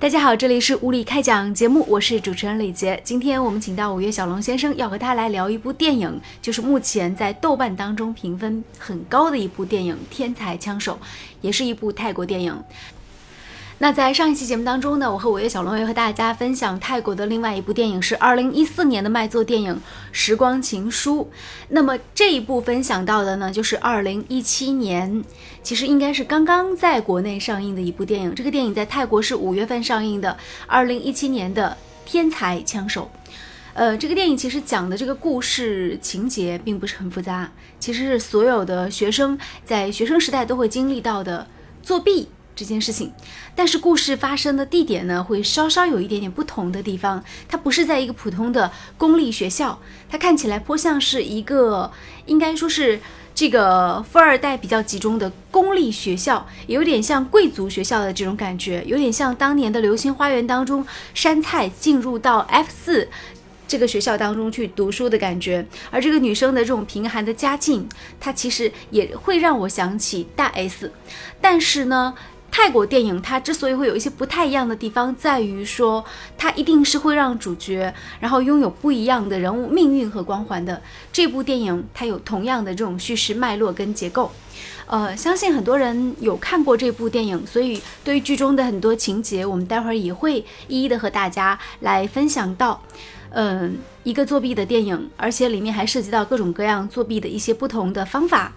大家好，这里是物理开讲节目，我是主持人李杰。今天我们请到五月小龙先生，要和他来聊一部电影，就是目前在豆瓣当中评分很高的一部电影《天才枪手》，也是一部泰国电影。那在上一期节目当中呢，我和五月小龙也和大家分享泰国的另外一部电影，是二零一四年的卖座电影《时光情书》。那么这一部分享到的呢，就是二零一七年，其实应该是刚刚在国内上映的一部电影。这个电影在泰国是五月份上映的，二零一七年的《天才枪手》。呃，这个电影其实讲的这个故事情节并不是很复杂，其实是所有的学生在学生时代都会经历到的作弊。这件事情，但是故事发生的地点呢，会稍稍有一点点不同的地方。它不是在一个普通的公立学校，它看起来颇像是一个，应该说是这个富二代比较集中的公立学校，有点像贵族学校的这种感觉，有点像当年的《流星花园》当中山菜进入到 F 四这个学校当中去读书的感觉。而这个女生的这种贫寒的家境，她其实也会让我想起大 S，但是呢。泰国电影它之所以会有一些不太一样的地方，在于说它一定是会让主角然后拥有不一样的人物命运和光环的。这部电影它有同样的这种叙事脉络跟结构，呃，相信很多人有看过这部电影，所以对于剧中的很多情节，我们待会儿也会一一的和大家来分享到。嗯，一个作弊的电影，而且里面还涉及到各种各样作弊的一些不同的方法。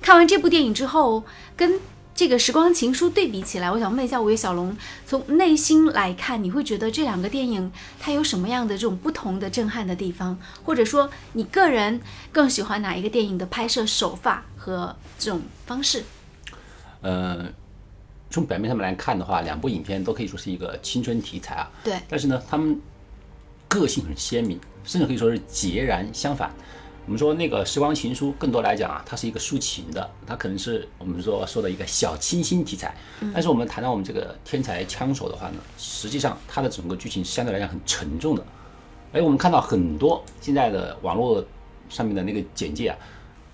看完这部电影之后，跟这个《时光情书》对比起来，我想问一下五月小龙，从内心来看，你会觉得这两个电影它有什么样的这种不同的震撼的地方？或者说，你个人更喜欢哪一个电影的拍摄手法和这种方式？呃，从表面上面来看的话，两部影片都可以说是一个青春题材啊。对。但是呢，他们个性很鲜明，甚至可以说是截然相反。我们说那个《时光情书》，更多来讲啊，它是一个抒情的，它可能是我们说说的一个小清新题材。但是我们谈到我们这个天才枪手的话呢，实际上它的整个剧情相对来讲很沉重的。哎，我们看到很多现在的网络上面的那个简介啊，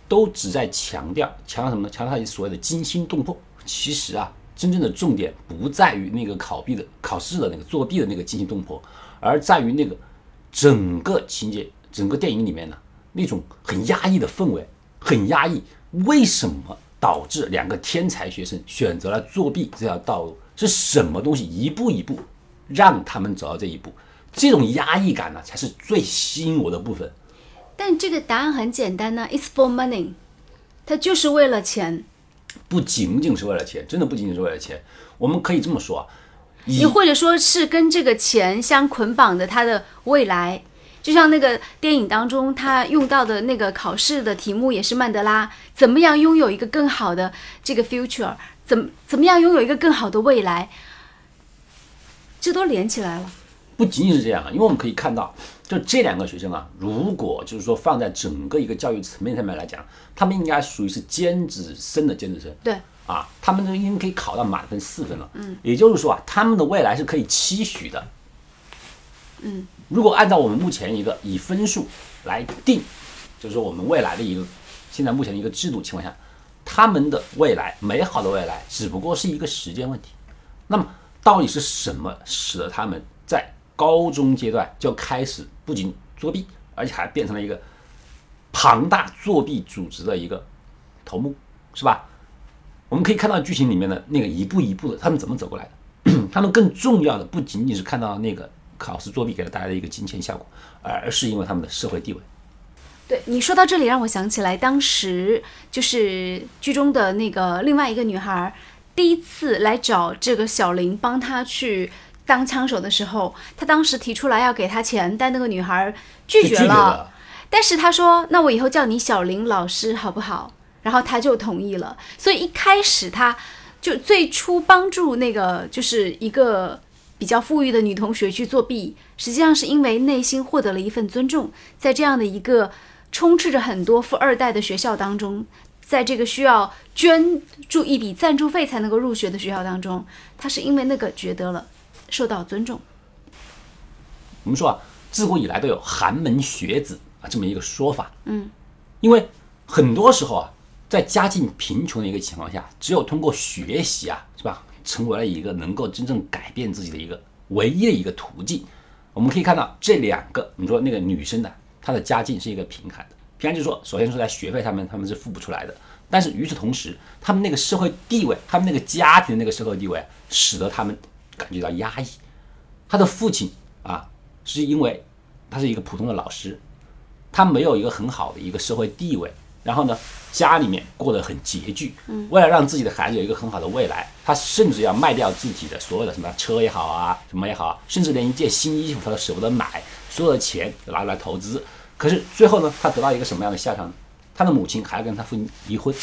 都只在强调强调什么呢？强调它所谓的惊心动魄。其实啊，真正的重点不在于那个考弊的考试的那个作弊的那个惊心动魄，而在于那个整个情节，整个电影里面呢。那种很压抑的氛围，很压抑。为什么导致两个天才学生选择了作弊这条道路？是什么东西一步一步让他们走到这一步？这种压抑感呢，才是最吸引我的部分。但这个答案很简单呢，It's for money，它就是为了钱。不仅仅是为了钱，真的不仅仅是为了钱。我们可以这么说啊，你或者说是跟这个钱相捆绑的他的未来。就像那个电影当中，他用到的那个考试的题目也是曼德拉，怎么样拥有一个更好的这个 future，怎怎么样拥有一个更好的未来，这都连起来了。不仅仅是这样啊，因为我们可以看到，就这两个学生啊，如果就是说放在整个一个教育层面上面来讲，他们应该属于是尖子生的尖子生。对。啊，他们都已经可以考到满分四分了。嗯。也就是说啊，他们的未来是可以期许的。嗯。如果按照我们目前一个以分数来定，就是说我们未来的一个现在目前的一个制度情况下，他们的未来美好的未来只不过是一个时间问题。那么到底是什么使得他们在高中阶段就开始不仅作弊，而且还变成了一个庞大作弊组织的一个头目，是吧？我们可以看到剧情里面的那个一步一步的他们怎么走过来的。他们更重要的不仅仅是看到那个。考试作弊给了大家的一个金钱效果，而是因为他们的社会地位。对你说到这里，让我想起来，当时就是剧中的那个另外一个女孩，第一次来找这个小林帮她去当枪手的时候，他当时提出来要给她钱，但那个女孩拒绝了。但是他说：“那我以后叫你小林老师好不好？”然后他就同意了。所以一开始他就最初帮助那个就是一个。比较富裕的女同学去作弊，实际上是因为内心获得了一份尊重。在这样的一个充斥着很多富二代的学校当中，在这个需要捐助一笔赞助费才能够入学的学校当中，她是因为那个觉得了受到尊重。我们说啊，自古以来都有寒门学子啊这么一个说法。嗯，因为很多时候啊，在家境贫穷的一个情况下，只有通过学习啊，是吧？成为了一个能够真正改变自己的一个唯一的一个途径。我们可以看到这两个，你说那个女生呢，她的家境是一个贫寒的，贫寒就是说，首先说在学费上面他们是付不出来的，但是与此同时，他们那个社会地位，他们那个家庭的那个社会地位，使得他们感觉到压抑。他的父亲啊，是因为他是一个普通的老师，他没有一个很好的一个社会地位。然后呢，家里面过得很拮据，为了让自己的孩子有一个很好的未来，他甚至要卖掉自己的所有的什么车也好啊，什么也好，甚至连一件新衣服他都舍不得买，所有的钱都拿来投资。可是最后呢，他得到一个什么样的下场呢？他的母亲还要跟他父亲离婚，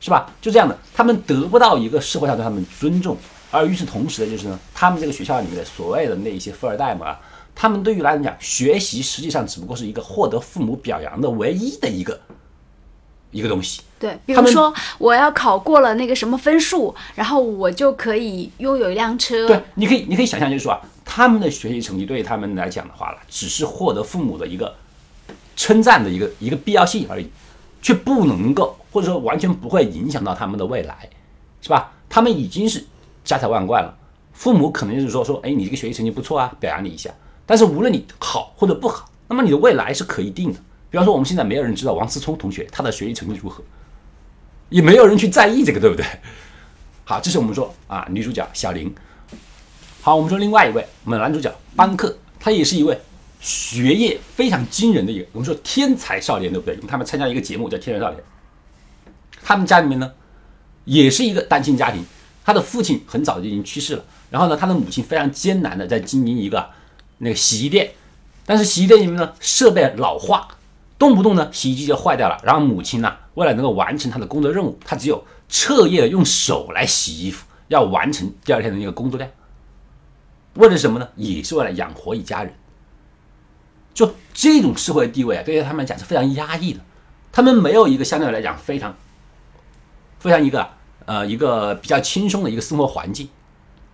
是吧？就这样的，他们得不到一个社会上对他们尊重，而与此同时的就是呢，他们这个学校里面的所谓的那一些富二代嘛，他们对于来讲，学习实际上只不过是一个获得父母表扬的唯一的一个。一个东西，对，比如说我要考过了那个什么分数，然后我就可以拥有一辆车。对，你可以，你可以想象，就是说啊，他们的学习成绩对于他们来讲的话了，只是获得父母的一个称赞的一个一个必要性而已，却不能够或者说完全不会影响到他们的未来，是吧？他们已经是家财万贯了，父母可能就是说说，哎，你这个学习成绩不错啊，表扬你一下。但是无论你好或者不好，那么你的未来是可以定的。比方说，我们现在没有人知道王思聪同学他的学习成绩如何，也没有人去在意这个，对不对？好，这是我们说啊，女主角小林。好，我们说另外一位，我们男主角班克，他也是一位学业非常惊人的一个，我们说天才少年，对不对？他们参加一个节目叫《天才少年》，他们家里面呢，也是一个单亲家庭，他的父亲很早就已经去世了，然后呢，他的母亲非常艰难的在经营一个那个洗衣店，但是洗衣店里面呢，设备老化。动不动呢，洗衣机就坏掉了。然后母亲呢，为了能够完成她的工作任务，她只有彻夜的用手来洗衣服，要完成第二天的那个工作量。为了什么呢？也是为了养活一家人。就这种社会地位啊，对于他们来讲是非常压抑的。他们没有一个相对来讲非常、非常一个呃一个比较轻松的一个生活环境，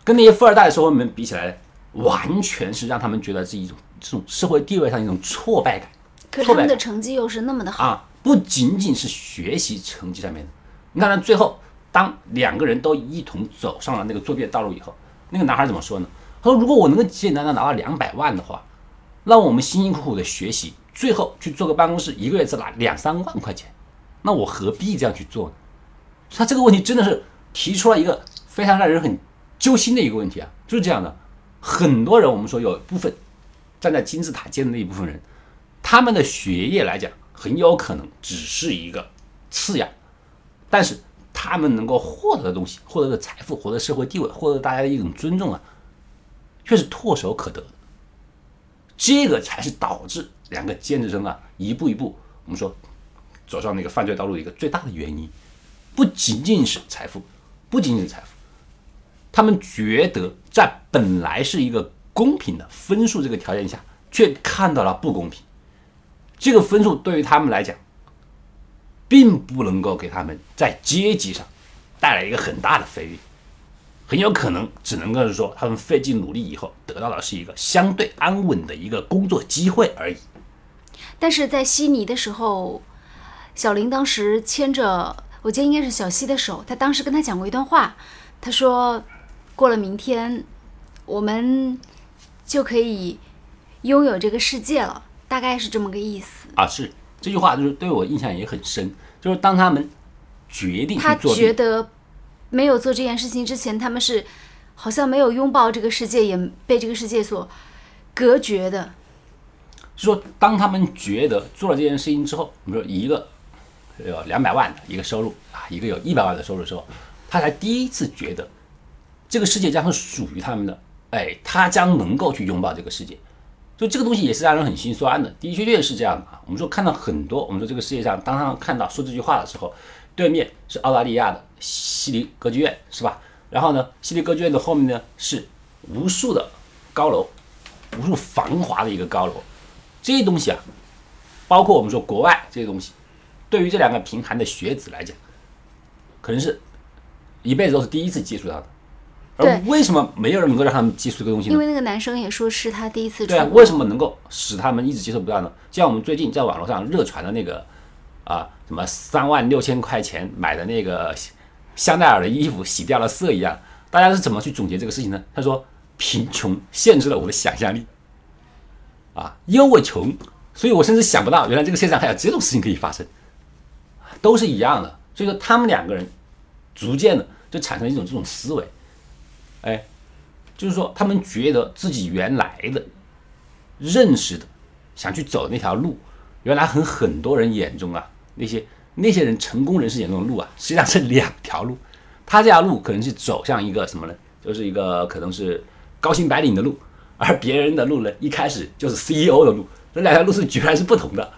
跟那些富二代的生活们比起来，完全是让他们觉得是一种这种社会地位上一种挫败感。可他们的成绩又是那么的好啊！不仅仅是学习成绩上面的，你看，最后当两个人都一同走上了那个作弊的道路以后，那个男孩怎么说呢？他说：“如果我能够简简单单拿到两百万的话，那我们辛辛苦苦的学习，最后去做个办公室，一个月只拿两三万块钱，那我何必这样去做呢？”他这个问题真的是提出了一个非常让人很揪心的一个问题啊！就是这样的，很多人我们说有部分站在金字塔尖的那一部分人。他们的学业来讲，很有可能只是一个次要，但是他们能够获得的东西，获得的财富，获得社会地位，获得大家的一种尊重啊，却是唾手可得。这个才是导致两个尖子生啊一步一步，我们说走上那个犯罪道路一个最大的原因，不仅仅是财富，不仅仅是财富，他们觉得在本来是一个公平的分数这个条件下，却看到了不公平。这个分数对于他们来讲，并不能够给他们在阶级上带来一个很大的飞跃，很有可能只能够是说他们费尽努力以后得到的是一个相对安稳的一个工作机会而已。但是在悉尼的时候，小林当时牵着我记得应该是小西的手，他当时跟他讲过一段话，他说：“过了明天，我们就可以拥有这个世界了。”大概是这么个意思啊，是这句话就是对我印象也很深，就是当他们决定他觉得没有做这件事情之前，他们是好像没有拥抱这个世界，也被这个世界所隔绝的。说当他们觉得做了这件事情之后，比如说一个有两百万的一个收入啊，一个有一百万的收入的时候，他才第一次觉得这个世界将是属于他们的，哎，他将能够去拥抱这个世界。就这个东西也是让人很心酸的，的确确是这样的啊。我们说看到很多，我们说这个世界上，当他看到说这句话的时候，对面是澳大利亚的悉尼歌剧院，是吧？然后呢，悉尼歌剧院的后面呢是无数的高楼，无数繁华的一个高楼。这些东西啊，包括我们说国外这些东西，对于这两个贫寒的学子来讲，可能是一辈子都是第一次接触到的。对，为什么没有人能够让他们接触这个东西呢？因为那个男生也说是他第一次。对啊，为什么能够使他们一直接受不到呢？就像我们最近在网络上热传的那个啊，什么三万六千块钱买的那个香奈儿的衣服洗掉了色一样，大家是怎么去总结这个事情呢？他说，贫穷限制了我的想象力，啊，因为我穷，所以我甚至想不到原来这个世界上还有这种事情可以发生，都是一样的。所以说，他们两个人逐渐的就产生了一种这种思维，哎，就是说他们觉得自己原来的认识的想去走那条路，原来很很多人眼中啊，那些那些人成功人士眼中的路啊，实际上是两条路。他这条路可能是走向一个什么呢？就是一个可能是高薪白领的路，而别人的路呢，一开始就是 CEO 的路，这两条路是截然是不同的。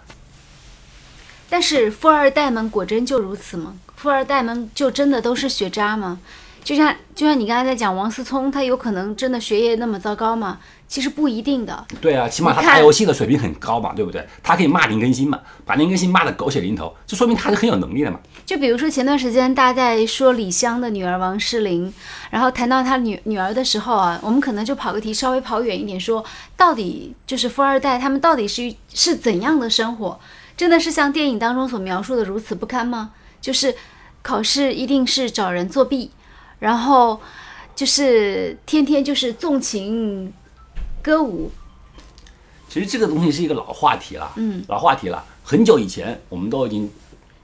但是富二代们果真就如此吗？富二代们就真的都是学渣吗？就像就像你刚才在讲王思聪，他有可能真的学业那么糟糕吗？其实不一定的。对啊，起码他打游戏的水平很高嘛，对不对？他可以骂林更新嘛，把林更新骂得狗血淋头，就说明他是很有能力的嘛。就比如说前段时间大家在说李湘的女儿王诗龄，然后谈到她女女儿的时候啊，我们可能就跑个题，稍微跑远一点说，到底就是富二代他们到底是是怎样的生活？真的是像电影当中所描述的如此不堪吗？就是考试一定是找人作弊，然后就是天天就是纵情歌舞，其实这个东西是一个老话题了，嗯，老话题了。很久以前我们都已经，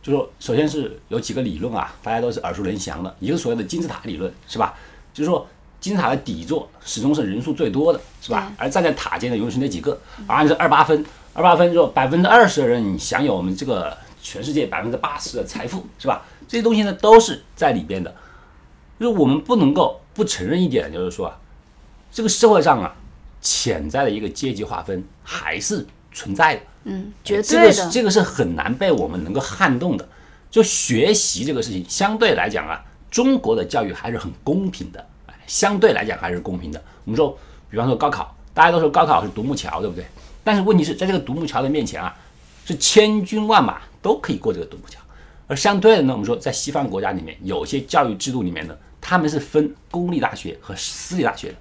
就说首先是有几个理论啊，大家都是耳熟能详的，一个所谓的金字塔理论，是吧？就是说金字塔的底座始终是人数最多的，是吧？而站在塔尖的永远是那几个，啊，是二八分，二八分说百分之二十的人享有我们这个全世界百分之八十的财富，是吧？这些东西呢都是在里边的，就是我们不能够不承认一点，就是说啊，这个社会上啊，潜在的一个阶级划分还是存在的。嗯，绝这对的，个是这个是很难被我们能够撼动的。就学习这个事情，相对来讲啊，中国的教育还是很公平的，哎相对来讲还是公平的。我们说，比方说高考，大家都说高考是独木桥，对不对？但是问题是在这个独木桥的面前啊，是千军万马都可以过这个独木桥。而相对的呢，我们说在西方国家里面，有些教育制度里面呢，他们是分公立大学和私立大学的。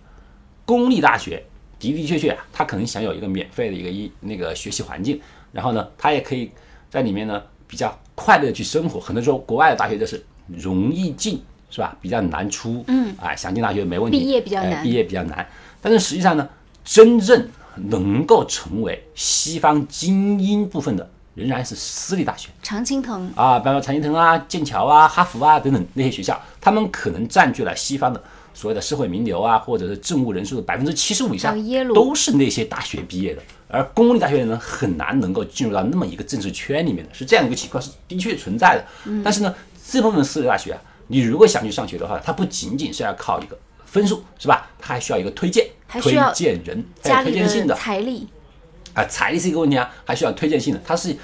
公立大学的的确确啊，他可能享有一个免费的一个一那个学习环境，然后呢，他也可以在里面呢比较快乐的去生活。很多时候国外的大学就是容易进，是吧？比较难出，嗯，啊，想进大学没问题，毕业比较难哎毕业比较难。但是实际上呢，真正能够成为西方精英部分的，仍然是私立大学。常青藤啊，比方说常青藤啊、剑桥啊、哈佛啊等等那些学校，他们可能占据了西方的所谓的社会名流啊，或者是政务人数的百分之七十五以上都是那些大学毕业的。而公立大学的人很难能够进入到那么一个政治圈里面的，是这样一个情况，是的确存在的。嗯但是呢，这部分私立大学啊，你如果想去上学的话，它不仅仅是要靠一个分数，是吧？它还需要一个推荐，推荐人，还有推荐信的。财力，啊，财力是一个问题啊，还需要推荐信的，它是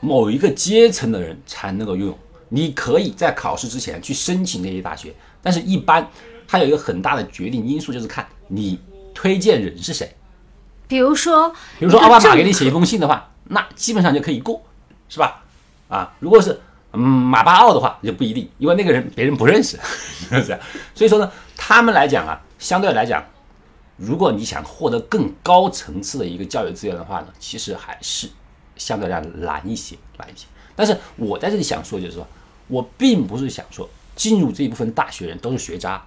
某一个阶层的人才能够拥有。你可以在考试之前去申请那些大学，但是一般它有一个很大的决定因素，就是看你推荐人是谁。比如说，比如说奥巴马给你写一封信的话，那基本上就可以过，是吧？啊，如果是嗯马巴奥的话，就不一定，因为那个人别人不认识，是不是？所以说呢，他们来讲啊，相对来讲，如果你想获得更高层次的一个教育资源的话呢，其实还是相对来讲难一些，难一些。但是我在这里想说，就是说我并不是想说进入这一部分大学人都是学渣，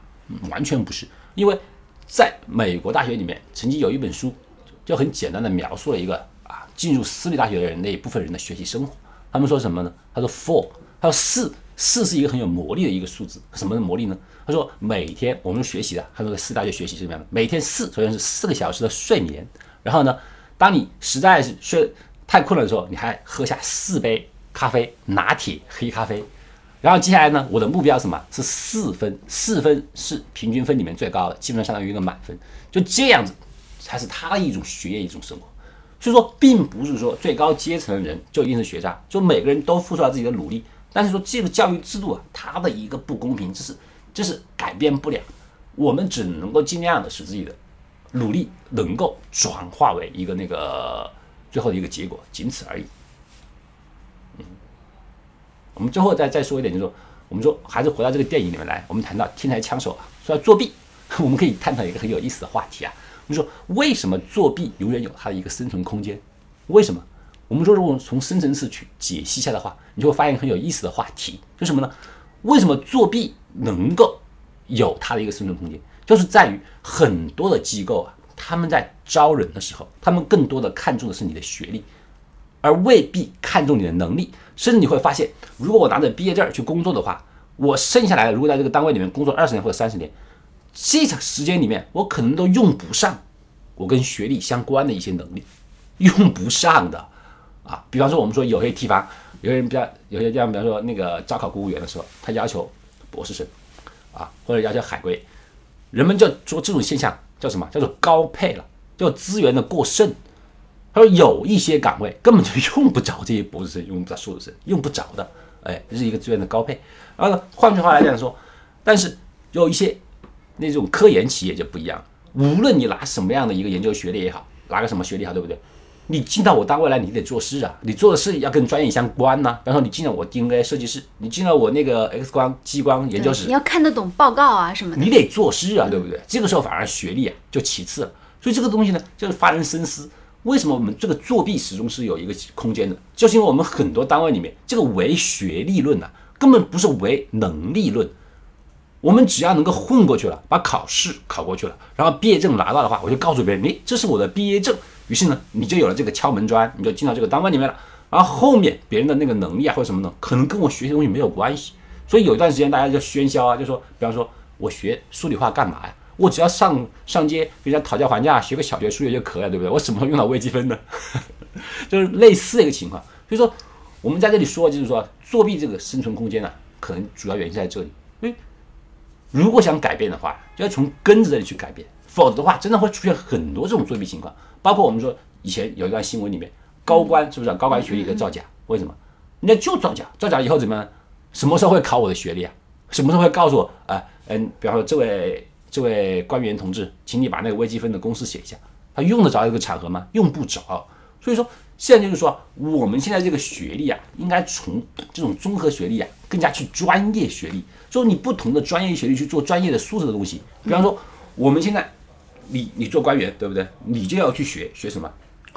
完全不是，因为在美国大学里面，曾经有一本书就很简单的描述了一个啊进入私立大学的人那一部分人的学习生活。他们说什么呢？他说 four，他说四，四是一个很有魔力的一个数字。什么是魔力呢？他说每天我们学习的，他说在私立大学学习是什么样的？每天四，首先是四个小时的睡眠，然后呢，当你实在是睡太困了的时候，你还喝下四杯咖啡，拿铁黑咖啡。然后接下来呢，我的目标是什么？是四分，四分是平均分里面最高的，基本上相当于一个满分。就这样子，才是他的一种学业一种生活。所以说，并不是说最高阶层的人就一定是学渣，就每个人都付出了自己的努力。但是说这个教育制度啊，它的一个不公平，这是这是改变不了。我们只能够尽量的使自己的努力能够转化为一个那个最后的一个结果，仅此而已。嗯，我们最后再再说一点，就是说，我们说还是回到这个电影里面来，我们谈到天才枪手啊，说要作弊，我们可以探讨一个很有意思的话题啊。我们说为什么作弊永远有它的一个生存空间？为什么？我们说如果从深层次去解析一下的话，你就会发现很有意思的话题，就什么呢？为什么作弊能够有它的一个生存空间，就是在于很多的机构啊，他们在招人的时候，他们更多的看重的是你的学历，而未必看重你的能力。甚至你会发现，如果我拿着毕业证去工作的话，我剩下来如果在这个单位里面工作二十年或者三十年，这个时间里面我可能都用不上我跟学历相关的一些能力，用不上的啊。比方说，我们说有些地方，有些人比较有些地方，比方说那个招考公务员的时候，他要求博士生啊，或者要求海归，人们就说这种现象叫什么？叫做高配了，叫资源的过剩。他说有一些岗位根本就用不着这些博士生，用不着硕士生，用不着的。哎，这是一个资源的高配。然后换句话来讲说，但是有一些那种科研企业就不一样，无论你拿什么样的一个研究学历也好，拿个什么学历也好，对不对？你进到我单位来，你得做事啊，你做的事要跟专业相关呐。比方说你进了我 DNA 设计室，你进了我那个 X 光激光研究室，你要看得懂报告啊什么的，你得做事啊，对不对？这个时候反而学历啊就其次了。所以这个东西呢，就是发人深思。为什么我们这个作弊始终是有一个空间的？就是因为我们很多单位里面，这个唯学历论呐，根本不是唯能力论。我们只要能够混过去了，把考试考过去了，然后毕业证拿到的话，我就告诉别人，诶，这是我的毕业证。于是呢，你就有了这个敲门砖，你就进到这个单位里面了。然后后面别人的那个能力啊或者什么呢，可能跟我学习东西没有关系。所以有一段时间大家就喧嚣啊，就说，比方说我学数理化干嘛呀？我只要上上街跟人家讨价还价，学个小学数学就可以了，对不对？我什么时候用到微积分呢？就是类似一个情况。所以说，我们在这里说，就是说作弊这个生存空间呢，可能主要原因在这里。因为如果想改变的话，就要从根子这里去改变，否则的话，真的会出现很多这种作弊情况。包括我们说以前有一段新闻里面，高官是不是高官学历的造假？为什么？人家就造假，造假以后怎么样？什么时候会考我的学历啊？什么时候会告诉我？啊，嗯，比方说这位。这位官员同志，请你把那个微积分的公式写一下。他用得着这个场合吗？用不着。所以说，现在就是说，我们现在这个学历啊，应该从这种综合学历啊，更加去专业学历。说你不同的专业学历去做专业的素质的东西。比方说，我们现在，你你做官员对不对？你就要去学学什么？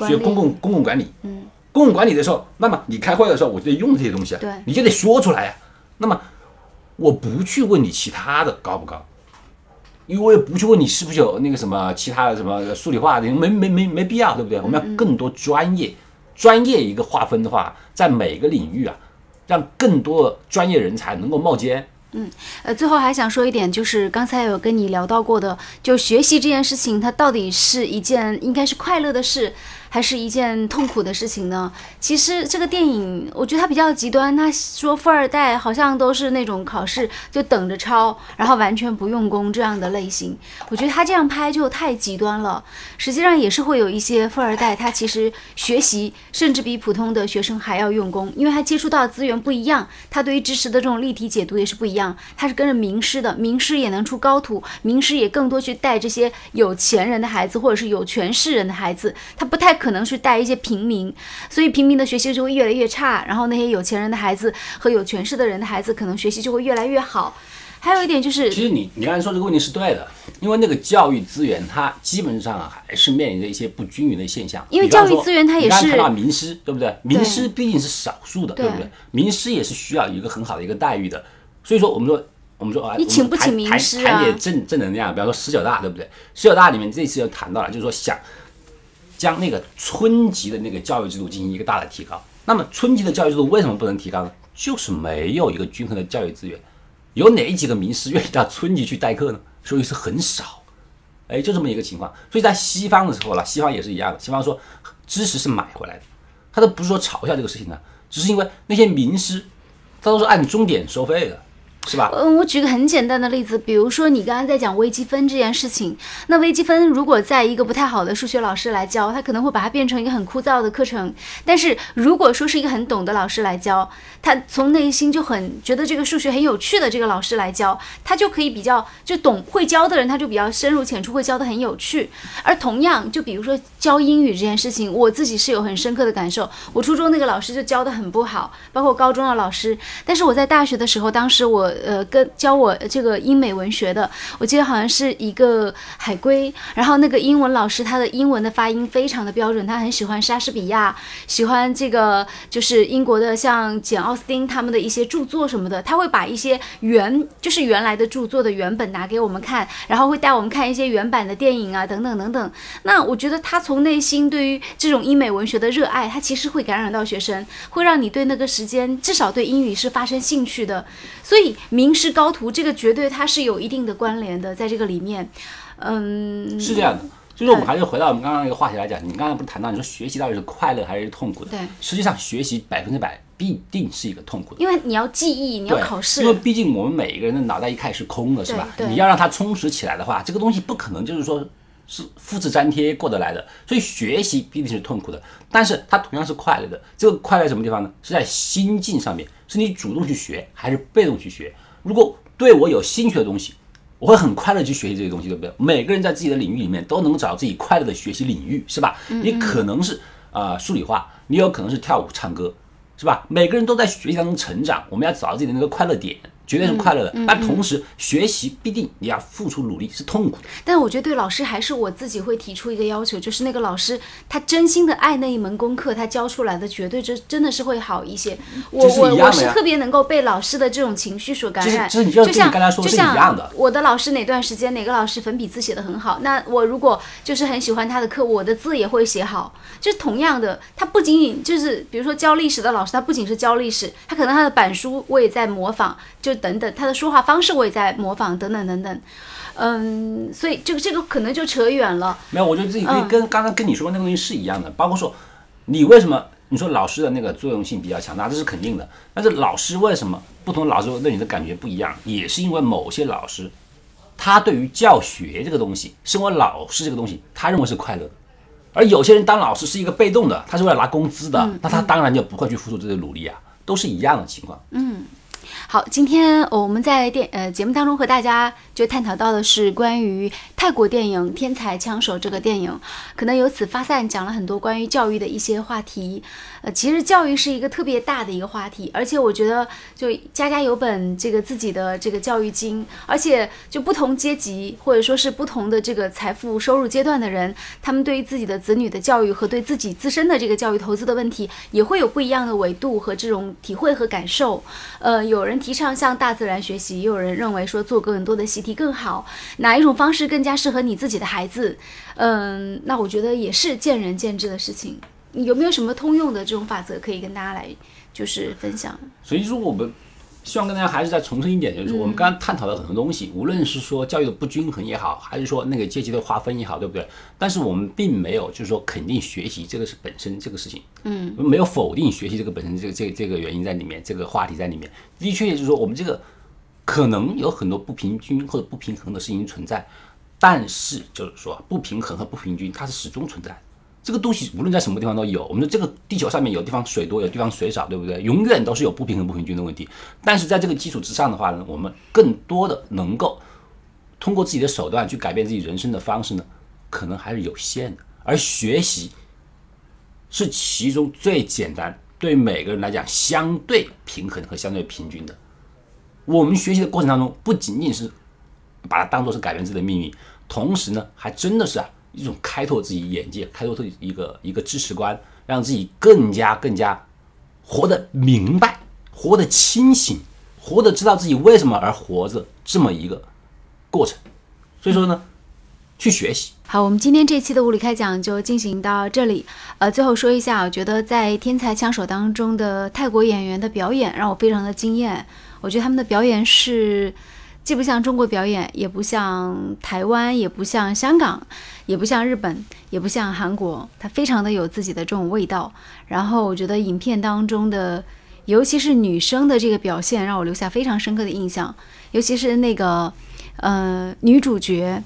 学公共公共管理。嗯。公共管理的时候，那么你开会的时候，我就得用这些东西啊。对。你就得说出来呀。那么，我不去问你其他的高不高。因为我也不去问你是不是有那个什么其他的什么数理化的，没没没没必要，对不对？我们要更多专业，专业一个划分的话，在每个领域啊，让更多专业人才能够冒尖。嗯，呃，最后还想说一点，就是刚才有跟你聊到过的，就学习这件事情，它到底是一件应该是快乐的事。还是一件痛苦的事情呢。其实这个电影，我觉得它比较极端。他说富二代好像都是那种考试就等着抄，然后完全不用功这样的类型。我觉得他这样拍就太极端了。实际上也是会有一些富二代，他其实学习甚至比普通的学生还要用功，因为他接触到资源不一样，他对于知识的这种立体解读也是不一样。他是跟着名师的，名师也能出高徒，名师也更多去带这些有钱人的孩子或者是有权势人的孩子，他不太。可能去带一些平民，所以平民的学习就会越来越差。然后那些有钱人的孩子和有权势的人的孩子，可能学习就会越来越好。还有一点就是，其实你你刚才说这个问题是对的，因为那个教育资源它基本上还是面临着一些不均匀的现象。因为教育资源它也是，看到名师对不对？名师毕竟是少数的，对不对？名师也是需要一个很好的一个待遇的。所以说，我们说我们说啊，你请不请名师啊？谈点正正能量，比方说十九大，对不对？十九大里面这次又谈到了，就是说想。将那个村级的那个教育制度进行一个大的提高。那么村级的教育制度为什么不能提高呢？就是没有一个均衡的教育资源。有哪几个名师愿意到村级去代课呢？所以是很少。哎，就这么一个情况。所以在西方的时候呢，西方也是一样的。西方说知识是买回来的，他都不是说嘲笑这个事情呢，只是因为那些名师，他都是按钟点收费的。是吧？嗯，我举个很简单的例子，比如说你刚刚在讲微积分这件事情，那微积分如果在一个不太好的数学老师来教，他可能会把它变成一个很枯燥的课程。但是如果说是一个很懂的老师来教，他从内心就很觉得这个数学很有趣的这个老师来教，他就可以比较就懂会教的人，他就比较深入浅出，会教的很有趣。而同样，就比如说教英语这件事情，我自己是有很深刻的感受。我初中那个老师就教的很不好，包括高中的老师。但是我在大学的时候，当时我。呃跟教我这个英美文学的，我记得好像是一个海归，然后那个英文老师他的英文的发音非常的标准，他很喜欢莎士比亚，喜欢这个就是英国的像简奥斯汀他们的一些著作什么的，他会把一些原就是原来的著作的原本拿给我们看，然后会带我们看一些原版的电影啊等等等等。那我觉得他从内心对于这种英美文学的热爱，他其实会感染到学生，会让你对那个时间至少对英语是发生兴趣的。所以名师高徒这个绝对它是有一定的关联的，在这个里面，嗯，是这样的。就是我们还是回到我们刚刚那个话题来讲，你刚才不是谈到你说学习到底是快乐还是痛苦的？对，实际上学习百分之百必定是一个痛苦的，因为你要记忆，你要考试，因为毕竟我们每一个人的脑袋一开始是空的，是吧？你要让它充实起来的话，这个东西不可能就是说是复制粘贴过得来的，所以学习必定是痛苦的，但是它同样是快乐的。这个快乐什么地方呢？是在心境上面，是你主动去学还是被动去学？如果对我有兴趣的东西，我会很快乐去学习这些东西，对不对？每个人在自己的领域里面都能找到自己快乐的学习领域，是吧？你可能是啊、呃数理化，你有可能是跳舞唱歌，是吧？每个人都在学习当中成长，我们要找到自己的那个快乐点，绝对是快乐的。但同时，学习必定你要付出努力，是痛苦的。但我觉得对老师还是我自己会提出一个要求，就是那个老师他真心的爱那一门功课，他教出来的绝对真真的是会好一些。我我我是特别能够被老师的这种情绪所感染，这是你就像刚才说是像一样的我的老师哪段时间哪个老师粉笔字写的很好，那我如果就是很喜欢他的课，我的字也会写好。就是同样的，他不仅仅就是比如说教历史的老师，他不仅是教历史，他可能他的板书我也在模仿，就等等他的说话方式我也在模仿，等等等等。嗯，所以这个这个可能就扯远了。没有，我觉得自己可以嗯跟刚刚跟你说的那个东西是一样的，包括说你为什么你说老师的那个作用性比较强大，这是肯定的。但是老师为什么不同老师对你的感觉不一样，也是因为某些老师他对于教学这个东西，身为老师这个东西，他认为是快乐的。而有些人当老师是一个被动的，他是为了拿工资的，那他当然就不会去付出这些努力啊，都是一样的情况。好，今天我们在电呃节目当中和大家就探讨到的是关于泰国电影《天才枪手》这个电影，可能由此发散讲了很多关于教育的一些话题。其实教育是一个特别大的一个话题，而且我觉得就家家有本这个自己的这个教育经，而且就不同阶级或者说是不同的这个财富收入阶段的人，他们对于自己的子女的教育和对自己自身的这个教育投资的问题，也会有不一样的维度和这种体会和感受。呃，有人提倡向大自然学习，也有人认为说做更多的习题更好，哪一种方式更加适合你自己的孩子？嗯，那我觉得也是见仁见智的事情。你有没有什么通用的这种法则可以跟大家来就是分享？所以说，我们希望跟大家还是再重申一点，就是说我们刚刚探讨的很多东西，无论是说教育的不均衡也好，还是说那个阶级的划分也好，对不对？但是我们并没有就是说肯定学习这个是本身这个事情，嗯，没有否定学习这个本身这个这个这个原因在里面，这个话题在里面。的确，也就是说我们这个可能有很多不平均或者不平衡的事情存在，但是就是说不平衡和不平均它是始终存在的。这个东西无论在什么地方都有。我们的这个地球上面有地方水多，有地方水少，对不对？永远都是有不平衡、不平均的问题。但是在这个基础之上的话呢，我们更多的能够通过自己的手段去改变自己人生的方式呢，可能还是有限的。而学习是其中最简单，对每个人来讲相对平衡和相对平均的。我们学习的过程当中，不仅仅是把它当做是改变自己的命运，同时呢，还真的是啊一种开拓自己眼界、开拓自己一个一个知识观，让自己更加更加活得明白、活得清醒、活得知道自己为什么而活着这么一个过程。所以说呢，去学习。好，我们今天这期的物理开讲就进行到这里。呃，最后说一下，我觉得在《天才枪手》当中的泰国演员的表演让我非常的惊艳。我觉得他们的表演是既不像中国表演，也不像台湾，也不像香港，也不像日本，也不像韩国，它非常的有自己的这种味道。然后我觉得影片当中的，尤其是女生的这个表现，让我留下非常深刻的印象，尤其是那个呃女主角。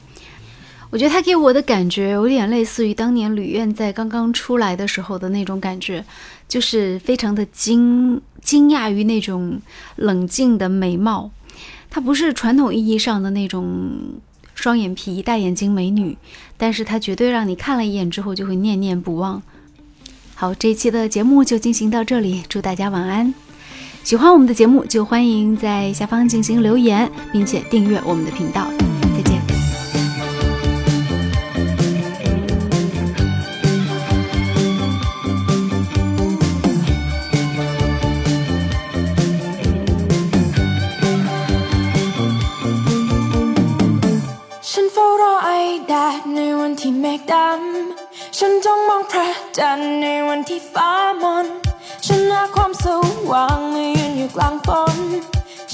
我觉得她给我的感觉有点类似于当年吕燕在刚刚出来的时候的那种感觉，就是非常的惊惊讶于那种冷静的美貌。它不是传统意义上的那种双眼皮大眼睛美女但是它绝对让你看了一眼之后就会念念不忘。好这一期的节目就进行到这里祝大家晚安。喜欢我们的节目就欢迎在下方进行留言并且订阅我们的频道。 เมฆดำ ฉันจ้องมองพระจันทร์ในวันที่ฟ้ามน ฉันหาความสว่างเมื่อยืนอยู่กลางฝน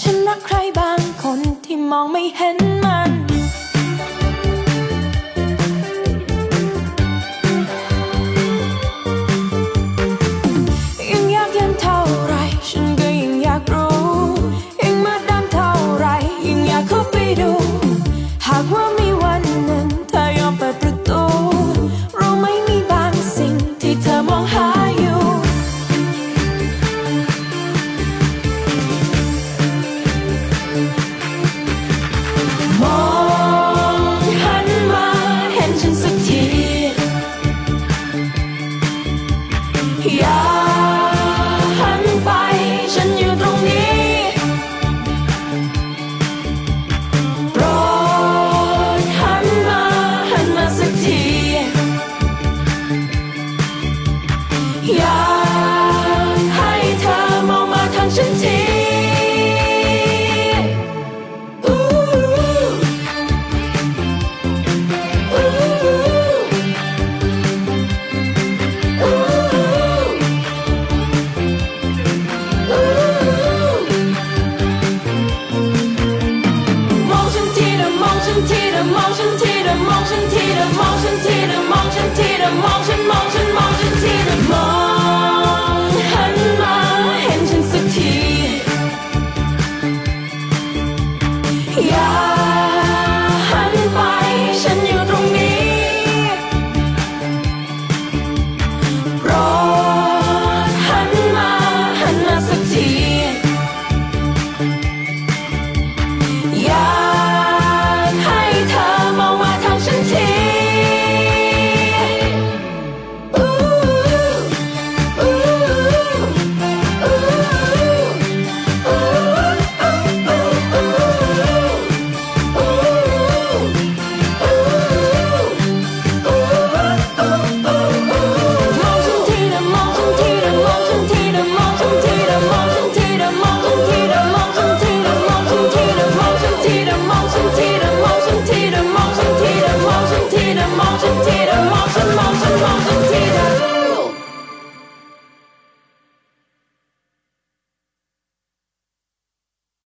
ฉันรักใครบางคนที่มองไม่เห็นมัน